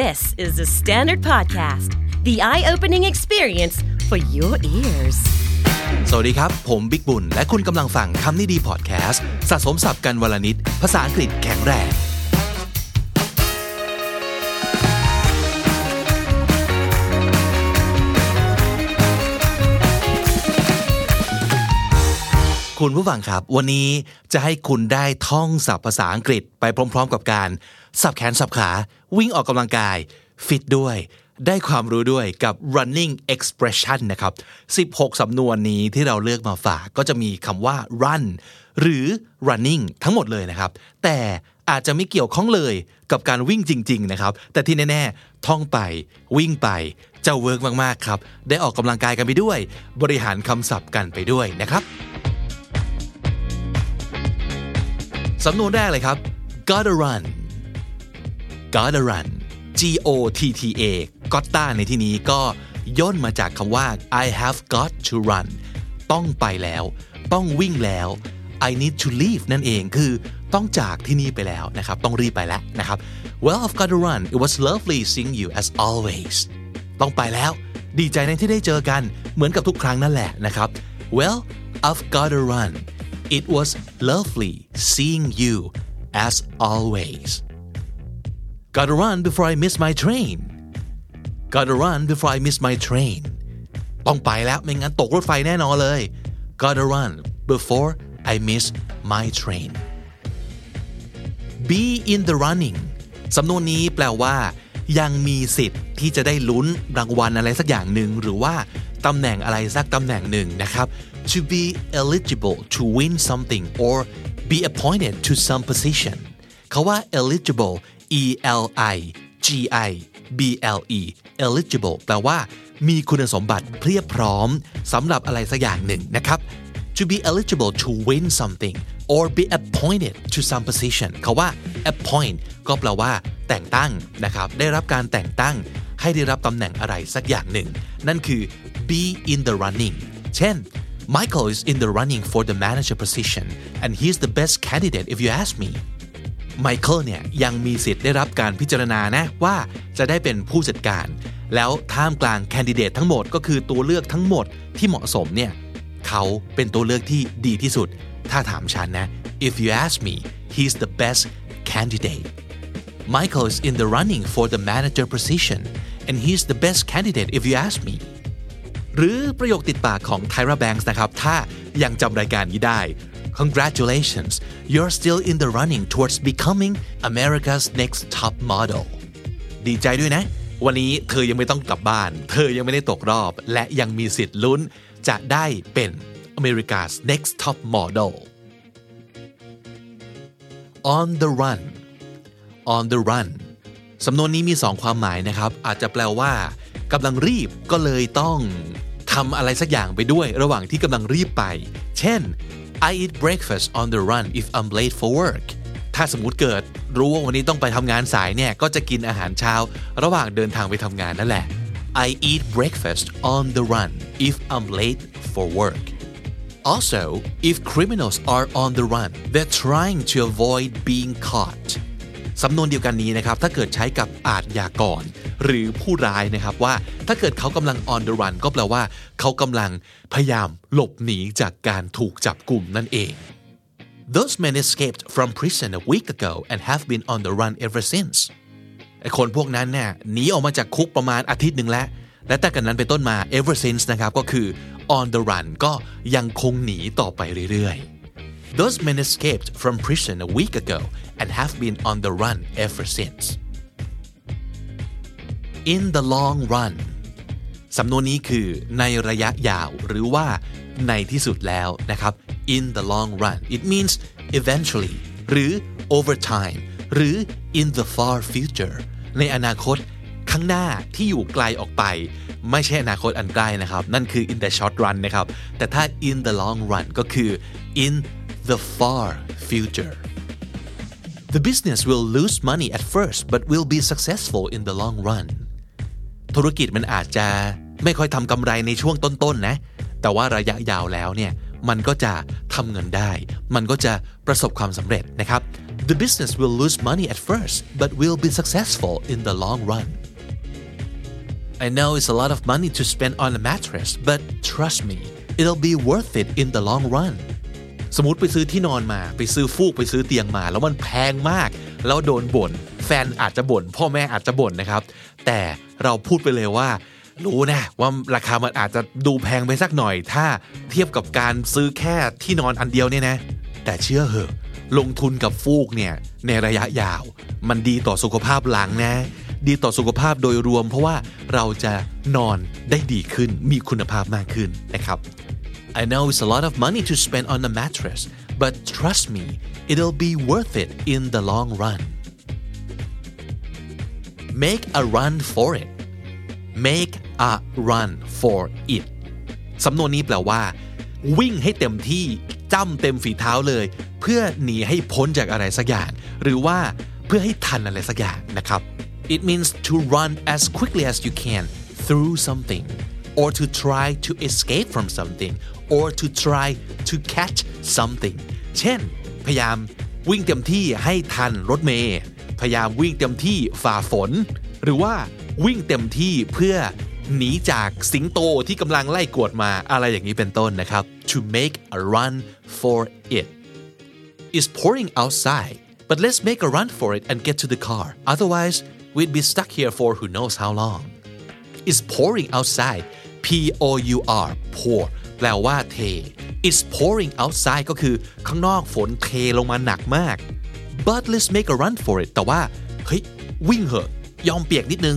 This is the Standard Podcast, the eye opening experience for your ears. สวัสดีครับ ผมบิ๊กบุญ และคุณกำลังฟังคำนี้ดีพอดแคสต์สะสมสับกันวลนิด ภาษาอังกฤษแข็งแรง คุณผู้ฟังครับ วันนี้จะให้คุณได้ท่องศัพท์ภาษาอังกฤษไปพร้อม ๆ กับการ สับแขนสับขา วิ่งออกกำลังกายฟิตด้วย ได้ความรู้ด้วยกับ running expression นะครับ 16 สำนวนนี้ที่เราเลือกมาฝากก็จะมีคำว่า run หรือ running ทั้งหมดเลยนะครับ แต่อาจจะไม่เกี่ยวข้องเลยกับการวิ่งจริง ๆ นะครับ แต่ที่แน่ ๆ ท่องไปวิ่งไปจะเวิร์กมากๆครับ ได้ออกกำลังกายกันไปด้วย บริหารคำศัพท์กันไปด้วยนะครับสำนวนแรกเลยครับ gotta run gotta run G O T T A gotta ในที่นี้ก็ย่นมาจากคำว่า I have got to run ต้องไปแล้ว ต้องวิ่งแล้ว I need to leave นั่นเองคือต้องจากที่นี่ไปแล้วนะครับ ต้องรีบไปแล้วนะครับ Well I've got to run it was lovely seeing you as always ต้องไปแล้ว ดีใจในที่ได้เจอกันเหมือนกับทุกครั้งนั่นแหละนะครับ Well I've got to run it was lovely seeing you as always Gotta run before I miss my train Gotta run before I miss my train ต้องไปแล้วไม่งั้นตกรถไฟแน่นอนเลย Gotta run before I miss my train be in the running สำนวนนี้แปลว่า ยังมีสิทธิ์ที่จะได้ลุ้นรางวัลอะไรสักอย่างหนึ่งหรือว่าตำแหน่งอะไรสักตำแหน่งหนึ่งนะครับ to be eligible to win something or be appointed to some position เขาว่า eligible e l i g i b l e eligible แปลว่า มีคุณสมบัติเพียบพร้อมสำหรับอะไรสักอย่างหนึ่งนะครับ to be eligible to win something or be appointed to some position เขาว่า appoint ก็แปลว่า แต่งตั้งนะครับ ได้รับการแต่งตั้งให้ได้รับตำแหน่งอะไรสักอย่างหนึ่ง นั่นคือ be in the running เช่น Michael is in the running for the manager position and he's the best candidate if you ask me ไมเคิลเนี่ยยังมีสิทธิ์ได้รับการพิจารณานะว่าจะได้เป็นผู้จัดการ แล้วท่ามกลางแคนดิเดตทั้งหมดก็คือตัวเลือกทั้งหมดที่เหมาะสมเนี่ยเขาเป็นตัวเลือกที่ดีที่สุด ถ้าถามฉันนะ if you ask me he's the best candidate Michael is in the running for the manager position and he's the best candidate if you ask me หรือประโยคติดปากของ Tyra Banks นะครับ ถ้ายังจำรายการนี้ได้ Congratulations you're still in the running towards becoming America's next top model ดีใจด้วยนะ วันนี้เธอยังไม่ต้องกลับบ้าน เธอยังไม่ได้ตกรอบ และยังมีสิทธิ์ลุ้น จะได้เป็น America's next top model on the run on the run สำนวนนี้มีสองความหมายนะครับ อาจจะแปลว่ากำลังรีบก็เลยต้องทำอะไรสักอย่างไปด้วยระหว่างที่กำลังรีบไป เช่น I eat breakfast on the run if I'm late for work ถ้าสมมติเกิดรู้ว่าวันนี้ต้องไปทำงานสายเนี่ย ก็จะกินอาหารเช้า ระหว่างเดินทางไปทำงานนั่นแหละ I eat breakfast on the run if I'm late for work Also if criminals are on the run they're trying to avoid being caught สำนวนเดียวกันนี้นะครับถ้าเกิดใช้กับอาทยากร หรือผู้ร้ายนะครับว่า ถ้าเกิดเขากำลัง on the run ก็แปลว่า เขากำลังพยายามหลบหนีจากการถูกจับกลุ่มนั่นเอง Those men escaped from prison a week ago and have been on the run ever since คนพวกนั้นเนี่ยหนีออกมาจากคุกประมาณอาทิตย์หนึ่งแล้ว และแต่กันนั้นเป็นต้นมา ever since นะครับก็คือ on the run ก็ยังคงหนีต่อไปเรื่อยๆ Those men escaped from prison a week ago and have been on the run ever since in the long run สำนวนนี้คือในระยะยาวหรือว่าในที่สุดแล้วนะครับ in the long run it means eventually หรือ over time หรือ in the far future ในอนาคตข้างหน้าที่อยู่ไกลออกไป ไม่ใช่อนาคตอันใกล้นะครับ นั่นคือ in the short run นะครับ แต่ถ้า in the long run ก็คือ in the far future The business will lose money at first but will be successful in the long run ธุรกิจมันอาจจะไม่ค่อยทำกำไรในช่วงต้นๆนะแต่ว่าระยะยาวแล้วเนี่ยมันก็จะทำเงินได้ มันก็จะประสบความสำเร็จนะครับ the business will lose money at first but will be successful in the long run I know it's a lot of money to spend on a mattress but trust me it'll be worth it in the long run สมมติไปซื้อที่นอนมา ไปซื้อฟูกไปซื้อเตียงมา แล้วมันแพงมาก แล้วโดนบ่น แฟนอาจจะบ่น พ่อแม่อาจจะบ่นนะครับ แต่เราพูดไปเลยว่า รู้นะว่าราคามันอาจจะดูแพงไปสักหน่อย ถ้าเทียบกับการซื้อแค่ที่นอนอันเดียวเนี่ยนะ แต่เชื่อเหอะ ลงทุนกับฟูกเนี่ยในระยะยาว มันดีต่อสุขภาพหลังนะ ดีต่อสุขภาพโดยรวม เพราะว่าเราจะนอนได้ดีขึ้นมีคุณภาพมากขึ้นนะครับ I know it's a lot of money to spend on a mattress, but trust me, it'll be worth it in the long run. Make a run for it. Make a run for it. สำนวนนี้แปลว่า วิ่งให้เต็มที่จ้ำเต็มฝีเท้าเลย เพื่อหนีให้พ้นจากอะไรสักอย่าง หรือว่าเพื่อให้ทันอะไรสักอย่างนะครับ It means to run as quickly as you can through something or to try to escape from something or to try to catch something เช่น พยายามวิ่งเต็มที่ให้ทันรถเมย์พยายามวิ่งเต็มที่ฝ่าฝน หรือว่าวิ่งเต็มที่เพื่อหนีจากสิงโตที่กำลังไล่กวดมาอะไรอย่างนี้เป็นต้นนะครับ to make a run for it It's pouring outside but let's make a run for it and get to the car otherwise we'd be stuck here for who knows how long It's pouring outside P O U R pour แปลว่าเท It's pouring outside ก็คือข้างนอกฝนเทลงมาหนักมาก but let's make a run for it แต่ว่า เฮ้ย วิ่งเหอะ ยอมเปียกนิดนึง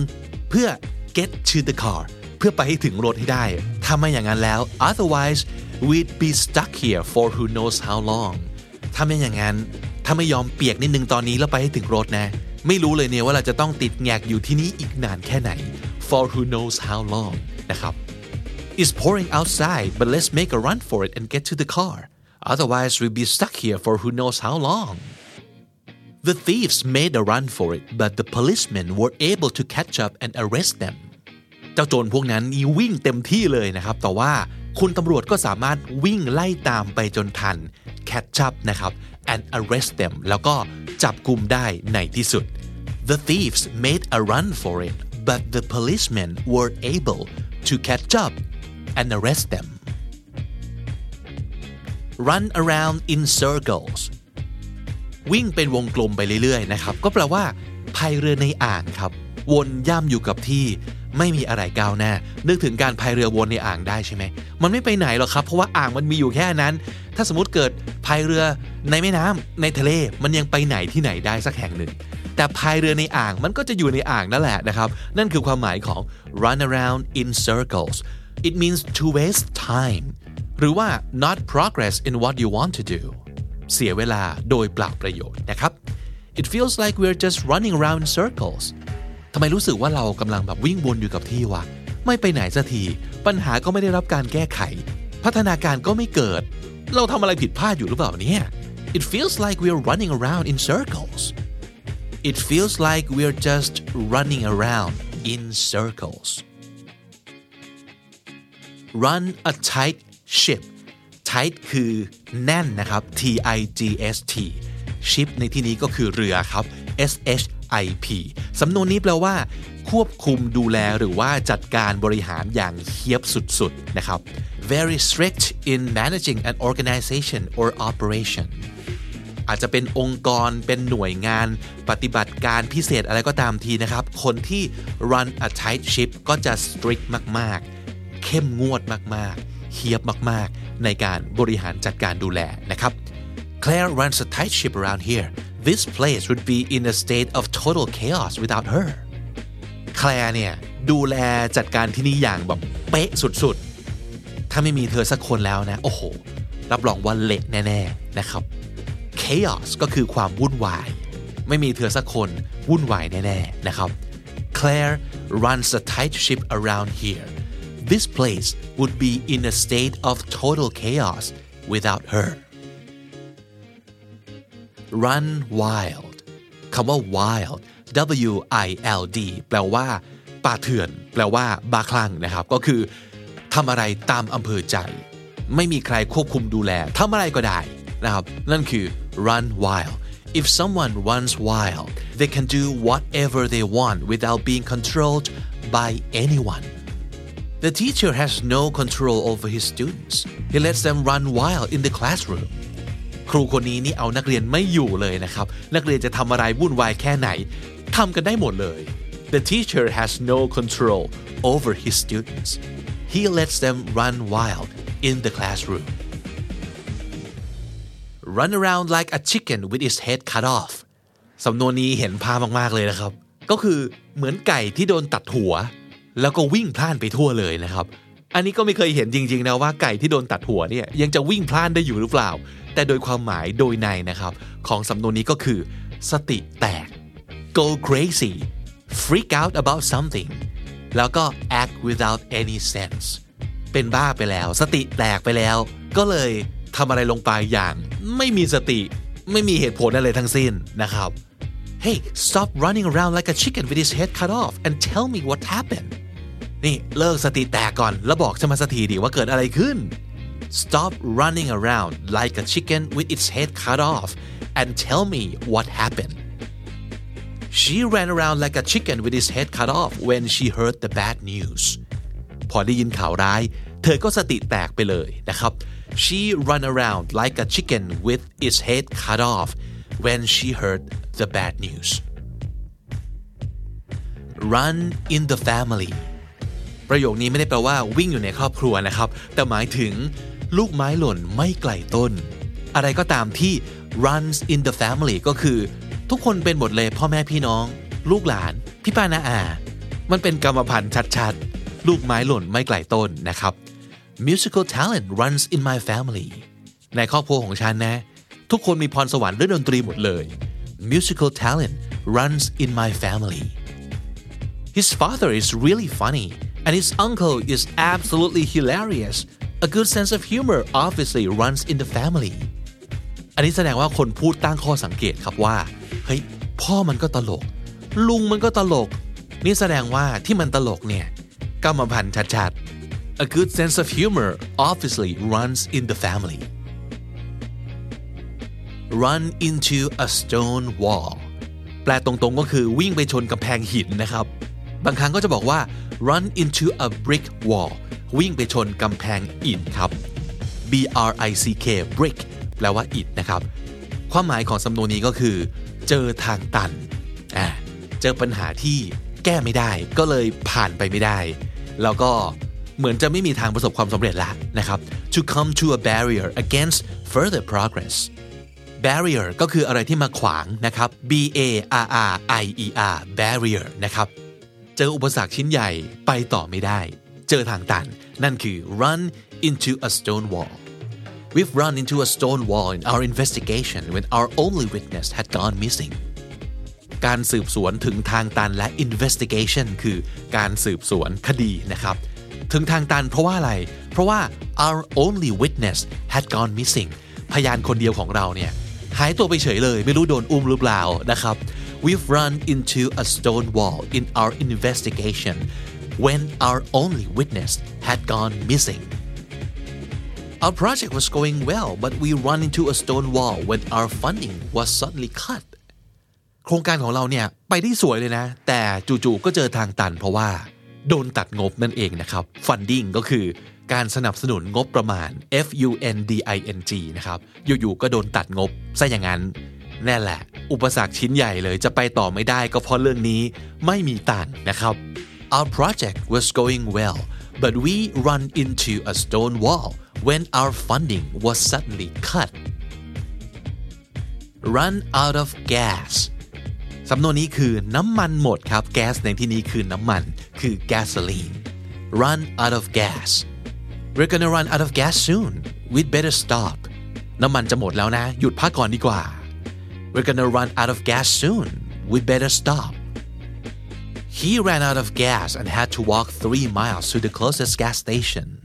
เพื่อ get to the car เพื่อไปให้ถึงรถให้ได้ ถ้าไม่อย่างนั้นแล้ว otherwise we'd be stuck here for who knows how long ถ้าไม่อย่างนั้น ถ้าไม่ยอมเปียกนิดนึงตอนนี้แล้วไปให้ถึงรถนะ ไม่รู้เลยเนี่ยว่าเราจะต้องติดแงกอยู่ที่นี่อีกนานแค่ไหน for who knows how long นะครับ It's pouring outside but let's make a run for it and get to the car otherwise we'll be stuck here for who knows how long The thieves made a run for it but the policemen were able to catch up and arrest them เจ้าโจรพวกนั้นนี่วิ่งเต็มที่เลยนะครับ แต่ว่าคุณตำรวจก็สามารถวิ่งไล่ตามไปจนทัน catch up นะครับ and arrest them แล้วก็จับกลุ่มได้ในที่สุด The thieves made a run for it but the policemen were able to catch up and arrest them run around in circles วิ่งเป็นวงกลมไปเรื่อยๆนะครับ ก็แปลว่าพายเรือในอ่างครับ วนย่ำอยู่กับที่ไม่มีอะไรก้าวหน้านึกถึงการพายเรือวนในอ่างได้ใช่ไหม มันไม่ไปไหนหรอกครับ เพราะว่าอ่างมันมีอยู่แค่นั้น ถ้าสมมติเกิดพายเรือในแม่น้ำในทะเลมันยังไปไหนที่ไหนได้สักแห่งหนึ่ง แต่พายเรือในอ่างมันก็จะอยู่ในอ่างนั่นแหละนะครับ นั่นคือความหมายของ run around in circles it means to waste time หรือว่า not progress in what you want to do เสียเวลาโดยเปล่าประโยชน์นะครับ It feels like we're just running around in circles ทำไมรู้สึกว่าเรากำลังแบบวิ่งวนอยู่กับที่วะ ไม่ไปไหนสักที ปัญหาก็ไม่ได้รับการแก้ไข พัฒนาการก็ไม่เกิด เราทำอะไรผิดพลาดอยู่หรือเปล่าเนี่ย It feels like we're running around in circles It feels like we're just running around in circles Run a tight ship tight คือแน่นนะครับ T I G S T ship ในที่นี้ก็คือเรือครับ S H I P สำนวนนี้แปลว่า ควบคุมดูแลหรือว่าจัดการบริหารอย่างเคียบสุดๆนะครับ very strict in managing an organization or operation อาจจะเป็นองค์กรเป็นหน่วยงานปฏิบัติการพิเศษอะไรก็ตามทีนะครับ คนที่ run a tight ship ก็จะ strict มาก ๆ เข้มงวดมาก ๆเคียบมาก ๆ ในการบริหารจัดการดูแลนะครับ Claire runs a tight ship around here this place would be in a state of total chaos without her แคลร์เนี่ยดูแลจัดการที่นี่อย่างแบบเป๊ะสุดๆ ถ้าไม่มีเธอสักคนแล้วนะ โอ้โห รับรองว่าเละแน่ ๆ นะครับ chaos ก็คือความวุ่นวาย ไม่มีเธอสักคนวุ่นวายแน่ ๆ นะครับ Claire runs a tight ship around here this place would be in a state of total chaos without her run wild คำว่า wild W I L D แปลว่าป่าเถื่อน แปลว่าบาคลั่งนะครับ ก็คือ ทำอะไรตามอำเภอใจ ไม่มีใครควบคุมดูแลทำอะไรก็ได้นะครับนั่นคือ run wild if someone runs wild they can do whatever they want without being controlled by anyone The teacher has no control over his students. He lets them run wild in the classroom. ครูคนนี้นี่เอานักเรียนไม่อยู่เลยนะครับ นักเรียนจะทำอะไรวุ่นวายแค่ไหนทำกันได้หมดเลย The teacher has no control over his students. He lets them run wild in the classroom. Run around like a chicken with its head cut off. สำนวนนี้เห็นภาพมาก ๆ เลยนะครับ ก็คือเหมือนไก่ที่โดนตัดหัว แล้วก็วิ่งพล่านไปทั่วเลยนะครับ อันนี้ก็ไม่เคยเห็นจริง ๆ นะว่าไก่ที่โดนตัดหัวเนี่ยยังจะวิ่งพล่านได้อยู่หรือเปล่า แต่โดยความหมายโดยในนะครับ ของสำนวนนี้ก็คือ สติแตก go crazy freak out about something แล้วก็ act without any sense เป็นบ้าไปแล้ว สติแตกไปแล้ว ก็เลยทำอะไรลงไปอย่าง ไม่มีสติ ไม่มีเหตุผลอะไรทั้งสิ้นนะครับ Hey stop running around like a chicken with his head cut off and tell me what happened นี่เลิกสติแตกก่อน แล้วบอกฉันมาสักทีดิว่าเกิดอะไรขึ้น Stop running around like a chicken with its head cut off and tell me what happened She ran around like a chicken with its head cut off when she heard the bad news พอได้ยินข่าวร้าย เธอก็สติแตกไปเลยนะครับ She ran around like a chicken with its head cut off when she heard the bad news Run in the family ประโยคนี้ไม่ได้แปลว่าวิ่งอยู่ในครอบครัวนะครับ แต่หมายถึงลูกไม้หล่นไม่ไกลต้น อะไรก็ตามที่ runs in the family ก็คือ ทุกคนเป็นหมดเลยพ่อแม่พี่น้อง ลูกหลาน พี่ป้านาอา มันเป็นกรรมพันธุ์ชัดๆ ลูกไม้หล่นไม่ไกลต้นนะครับ musical talent runs in my family ในครอบครัวของฉันนะ ทุกคนมีพรสวรรค์เรื่องดนตรีหมดเลย musical talent runs in my family His father is really funny and his uncle is absolutely hilarious. A good sense of humor obviously runs in the family. อันนี้แสดงว่าคนพูดตั้งข้อสังเกตครับว่า เฮ้ยพ่อมันก็ตลก ลุงมันก็ตลก นี่แสดงว่าที่มันตลกเนี่ยกรรมพันธุ์ชัดๆ A good sense of humor obviously runs in the family. Run into a stone wall แปลตรงๆก็คือวิ่งไปชนกำแพงหินนะครับ บางครั้งก็จะบอกว่า run into a brick wall วิ่งไปชนกำแพงอิฐครับ B R I C K brick แปลว่าอิฐนะครับ ความหมายของสำนวนนี้ก็คือ เจอทางตันอ่าเจอปัญหาที่แก้ไม่ได้ ก็เลยผ่านไปไม่ได้ แล้วก็เหมือนจะไม่มีทางประสบความสำเร็จแล้วนะครับ to come to a barrier against further progress barrier ก็คืออะไรที่มาขวางนะครับ B A R R I E R barrier นะครับ เจออุปสรรคชิ้นใหญ่ไปต่อไม่ได้ เจอทางตัน นั่นคือ run into a stone wall We've run into a stone wall in our investigation when our only witness had gone missing การสืบสวนถึงทางตันและ investigation คือการสืบสวนคดีนะครับ ถึงทางตันเพราะว่าอะไร เพราะว่า our only witness had gone missing พยานคนเดียวของเราเนี่ยหายตัวไปเฉยเลย ไม่รู้โดนอุ้มหรือเปล่านะครับ We've run into a stone wall in our investigation when our only witness had gone missing. Our project was going well, but we ran into a stone wall when our funding was suddenly cut. โครงการของเราเนี่ยไปได้สวยเลยนะ แต่จู่ๆก็เจอทางตันเพราะว่าโดนตัดงบนั่นเองนะครับ funding ก็คือการสนับสนุนงบประมาณ F U N D I N G นะครับ อยู่ๆก็โดนตัดงบซะอย่างนั้นแน่แหละ อุปสรรคชิ้นใหญ่เลยจะไปต่อไม่ได้ก็เพราะเรื่องนี้ไม่มีตังนะครับ Our project was going well but we run into a stone wall when our funding was suddenly cut run out of gas สำนวนนี้คือน้ำมันหมดครับ แก๊สในที่นี้คือน้ำมัน คือ gasoline run out of gas we're gonna run out of gas soon we'd better stop น้ำมันจะหมดแล้วนะ หยุดพักก่อนดีกว่า we're gonna run out of gas soon we'd better stop he ran out of gas and had to walk three miles to the closest gas station พ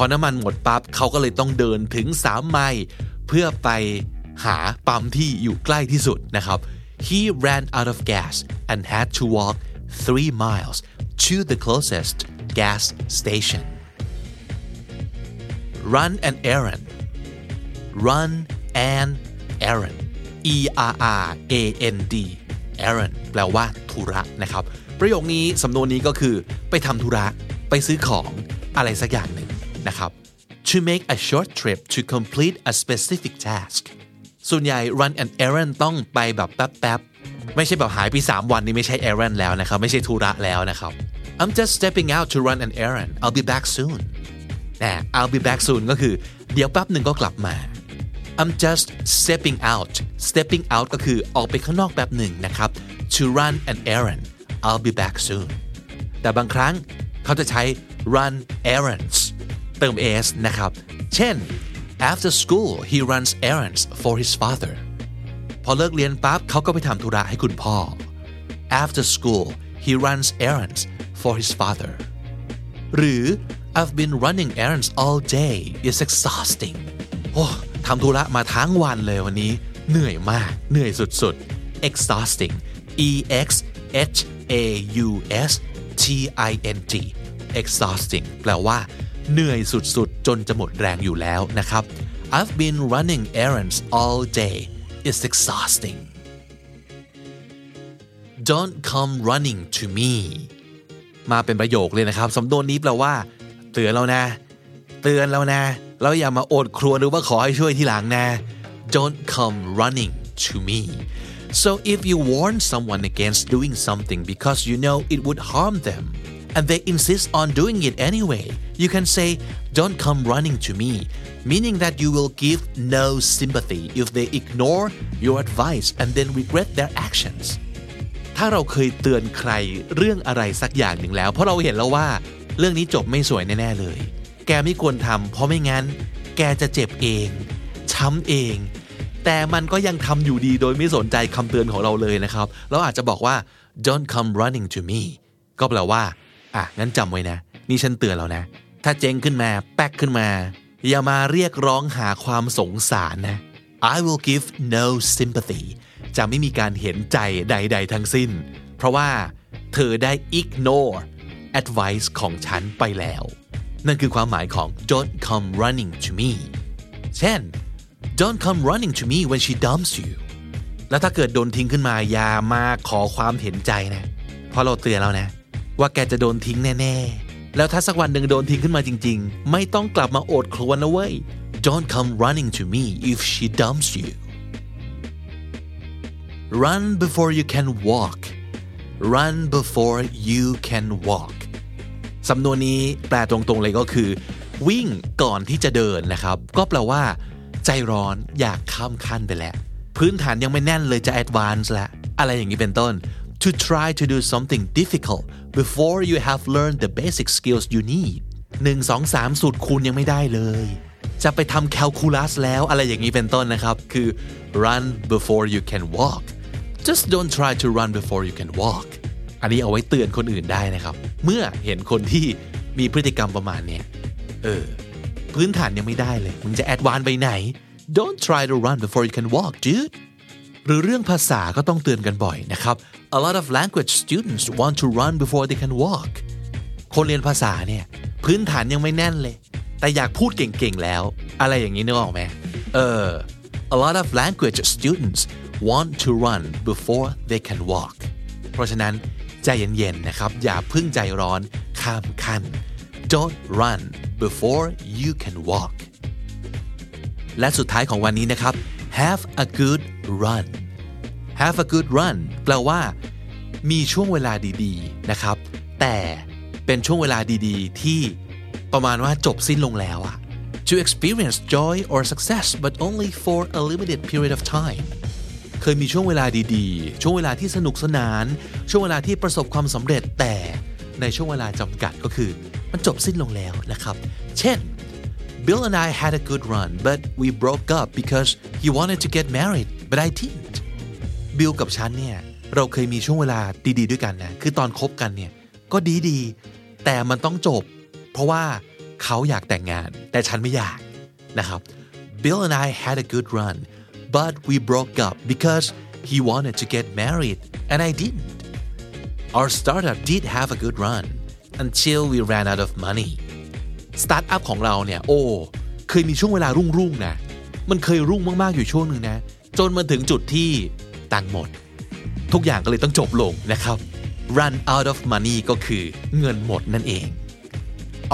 อน้ำมันหมดปั๊บเขาก็เลยต้องเดินถึง 3 ไมล์เพื่อไปหาปั๊มที่อยู่ใกล้ที่สุดนะครับ he ran out of gas and had to walk three miles to the closest gas station run an errand run an errand E R R A N D errand แปลว่าธุระนะครับ ประโยคนี้สำนวนนี้ก็คือไปทำธุระ ไปซื้อของอะไรสักอย่างหนึ่ง นะครับ to make a short trip to complete a specific task ส่วนใหญ่ run an errand ต้องไปแบบแป๊บๆ ไม่ใช่แบบหายไป 3 วันนี่ไม่ใช่ errand แล้วนะครับ ไม่ใช่ธุระแล้วนะครับ I'm just stepping out to run an errand I'll be back soon นะ I'll be back soon ก็คือ เดี๋ยวแป๊บหนึ่งก็กลับมา I'm just stepping out stepping out ก็คือออกไปข้างนอกแป๊บหนึ่งนะครับ to run an errand I'll be back soon แต่บางครั้งเขาจะใช้ run errands เติม s นะครับ เช่น after school he runs errands for his father พอเลิกเรียนปั๊บเขาก็ไปทำธุระให้คุณพ่อ after school he runs errands for his father หรือ I've been running errands all day it's exhausting โอ้ทำธุระมาทั้งวันเลยวันนี้ เหนื่อยมาก เหนื่อยสุดๆ exhausting e x h a u s t i n g exhausting แปลว่า เหนื่อยสุดๆ จนจะหมดแรงอยู่แล้วนะครับ I've been running errands all day it's exhausting don't come running to me มาเป็นประโยคเลยนะครับ สำนวนนี้แปลว่า เตือนแล้วนะ เตือนแล้วนะ แล้วอย่ามาโอดครวญหรือว่าขอให้ช่วยทีหลังนะ don't come running to me so if you warn someone against doing something because you know it would harm them and they insist on doing it anyway you can say don't come running to me meaning that you will give no sympathy if they ignore your advice and then regret their actions ถ้าเราเคยเตือนใครเรื่องอะไรสักอย่างหนึ่งแล้ว เพราะเราเห็นแล้วว่า เรื่องนี้จบไม่สวยแน่ๆเลย แกไม่ควรทำเพราะไม่งั้น แกจะเจ็บเองช้ำเองแต่มันก็ยังทำอยู่ดีโดยไม่สนใจคำเตือนของเราเลยนะครับ เราอาจจะบอกว่า don't come running to me ก็แปลว่า อะงั้นจำไว้นะ นี่ฉันเตือนแล้วนะ ถ้าเจ๊งขึ้นมาแป๊กขึ้นมา อย่ามาเรียกร้องหาความสงสารนะ I will give no sympathy จะไม่มีการเห็นใจใด ๆ ทั้งสิ้น เพราะว่าเธอได้ ignore advice ของฉันไปแล้ว นั่นคือความหมายของ don't come running to me เช่น don't come running to me when she dumps you แล้วถ้าเกิดโดนทิ้งขึ้นมาอย่ามาขอความเห็นใจนะ เพราะเราเตือนแล้วนะ ว่าแกจะโดนทิ้งแน่ๆ แล้วถ้าสักวันหนึ่งโดนทิ้งขึ้นมาจริง ๆ ไม่ต้องกลับมาโอดครวญนะเว้ย don't come running to me if she dumps you run before you can walk run before you can walk สำนวนนี้แปลตรงๆเลยก็คือ วิ่งก่อนที่จะเดินนะครับ ก็แปลว่า ใจร้อนอยากข้ามขั้นไปแล้ว พื้นฐานยังไม่แน่นเลยจะ advance แล้วอะไรอย่างนี้เป็นต้น to try to do something difficult before you have learned the basic skills you need 1 2 3 สูตรคูณยังไม่ได้เลย จะไปทำแคลคูลัสแล้วอะไรอย่างนี้เป็นต้นนะครับ คือ run before you can walk just don't try to run before you can walk อันนี้เอาไว้เตือนคนอื่นได้นะครับ เมื่อเห็นคนที่มีพฤติกรรมประมาณนี้เออ พื้นฐานยังไม่ได้เลย มึงจะแอดวานไปไหน don't try to run before you can walk dude หรือเรื่องภาษาก็ต้องเตือนกันบ่อยนะครับ a lot of language students want to run before they can walk คนเรียนภาษาเนี่ยพื้นฐานยังไม่แน่นเลย แต่อยากพูดเก่งๆแล้ว อะไรอย่างนี้นึกออกไหมเออ a lot of language students want to run before they can walk เพราะฉะนั้นใจเย็นๆนะครับ อย่าพึ่งใจร้อนข้ามขั้น don't run before you can walk และสุดท้ายของวันนี้นะครับ have a good run have a good run แปลว่า มีช่วงเวลาดีๆนะครับ แต่เป็นช่วงเวลาดีๆ ที่ประมาณว่าจบสิ้นลงแล้วอะ to experience joy or success but only for a limited period of time เคยมีช่วงเวลาดีๆ ช่วงเวลาที่สนุกสนาน ช่วงเวลาที่ประสบความสำเร็จแต่ในช่วงเวลาจำกัดก็คือ มันจบสิ้นลงแล้วนะครับ เช่น Bill and I had a good run but we broke up because he wanted to get married but I didn't บิลกับฉันเนี่ย เราเคยมีช่วงเวลาดีๆด้วยกันนะ คือตอนคบกันเนี่ย ก็ดีๆ แต่มันต้องจบ เพราะว่าเขาอยากแต่งงาน แต่ฉันไม่อยากนะครับ Bill and I had a good run but we broke up because he wanted to get married and I didn't Our startup did have a good run until we ran out of money สตาร์ทอัพของเราเนี่ยโอ้เคยมีช่วงเวลารุ่งๆนะมันเคยรุ่งมากๆอยู่ช่วงหนึ่งนะ จนมาถึงจุดที่ตังหมด ทุกอย่างก็เลยต้องจบลงนะครับ run out of money ก็คือเงินหมดนั่นเอง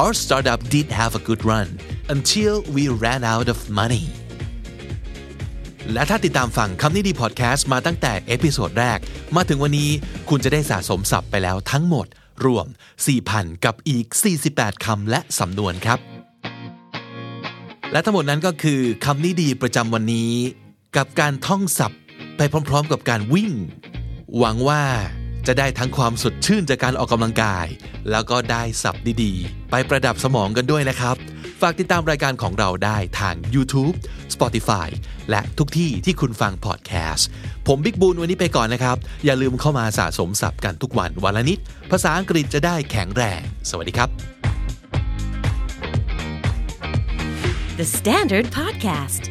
Our startup did have a good run until we ran out of money และถ้าติดตามฟังคำนี้ดีพอดแคสต์มาตั้งแต่ episode แรก มาถึงวันนี้คุณจะได้สะสมศัพท์ไปแล้วทั้งหมด รวม 4,000 กับอีก 48 คำและสำนวนครับ และทั้งหมดนั้นก็คือคำนี้ดีประจำวันนี้ กับการท่องศัพท์ไปพร้อมๆ กับการวิ่ง หวังว่าจะได้ทั้งความสดชื่นจากการออกกำลังกาย แล้วก็ได้ศัพท์ดีๆ ไปประดับสมองกันด้วยนะครับ ฝากติดตามรายการของเราได้ทาง YouTube Spotify และทุกที่ที่คุณฟังพอดแคสต์ผมบิ๊กบูลวันนี้ไปก่อนนะครับ อย่าลืมเข้ามาสะสมศัพท์กันทุกวันวันละนิด ภาษาอังกฤษจะได้แข็งแรง สวัสดีครับ The Standard Podcast,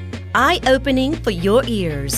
eye opening for your ears.